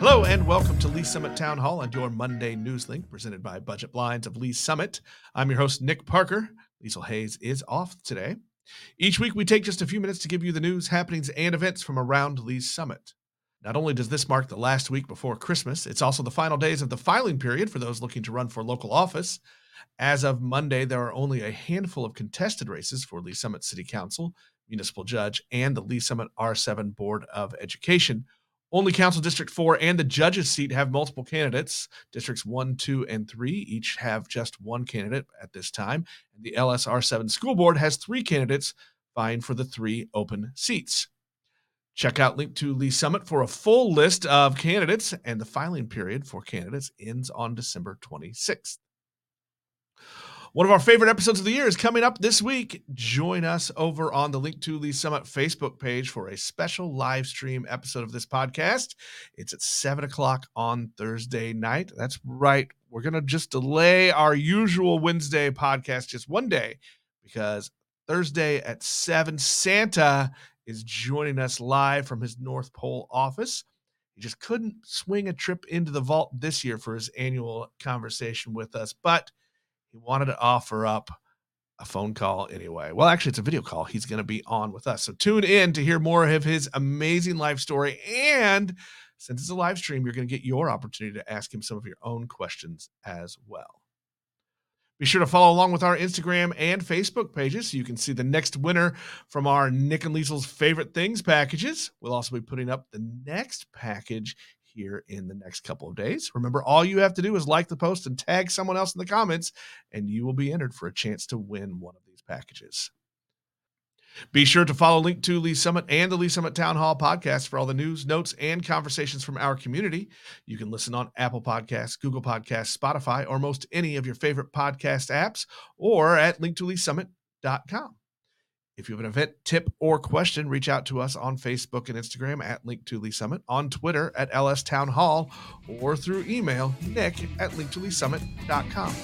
Hello and welcome to Lee's Summit Town Hall and your Monday news link presented by Budget Blinds of Lee's Summit. I'm your host, Nick Parker. Liesl Hayes is off today. Each week, we take just a few minutes to give you the news, happenings, and events from around Lee's Summit. Not only does this mark the last week before Christmas, it's also the final days of the filing period for those looking to run for local office. As of Monday, there are only a handful of contested races for Lee's Summit City Council, Municipal Judge, and the Lee's Summit R7 Board of Education. Only Council District 4 and the judge's seat have multiple candidates. Districts 1, 2, and 3 each have just one candidate at this time. And the LSR 7 School Board has three candidates vying for the three open seats. Check out link to Lee's Summit for a full list of candidates, and the filing period for candidates ends on December 26th. One of our favorite episodes of the year is coming up this week. Join us over on the Link to Lee's Summit Facebook page for a special live stream episode of this podcast. It's at 7 o'clock on Thursday night. That's right. We're going to just delay our usual Wednesday podcast just one day because Thursday at 7, Santa is joining us live from his North Pole office. He just couldn't swing a trip into the vault this year for his annual conversation with us, but he wanted to offer up a phone call anyway. Well, actually, it's a video call. He's going to be on with us. So tune in to hear more of his amazing life story. And since it's a live stream, you're going to get your opportunity to ask him some of your own questions as well. Be sure to follow along with our Instagram and Facebook pages so you can see the next winner from our Nick and Liesl's favorite things packages. We'll also be putting up the next package here in the next couple of days. Remember, all you have to do is like the post and tag someone else in the comments, and you will be entered for a chance to win one of these packages. Be sure to follow Link to Lee's Summit and the Lee's Summit Town Hall podcast for all the news, notes, and conversations from our community. You can listen on Apple Podcasts, Google Podcasts, Spotify, or most any of your favorite podcast apps, or at linktoleessummit.com. If you have an event tip or question, reach out to us on Facebook and Instagram at Link to Lee's Summit, on Twitter at LS Town Hall, or through email nick at linktoleessummit.com.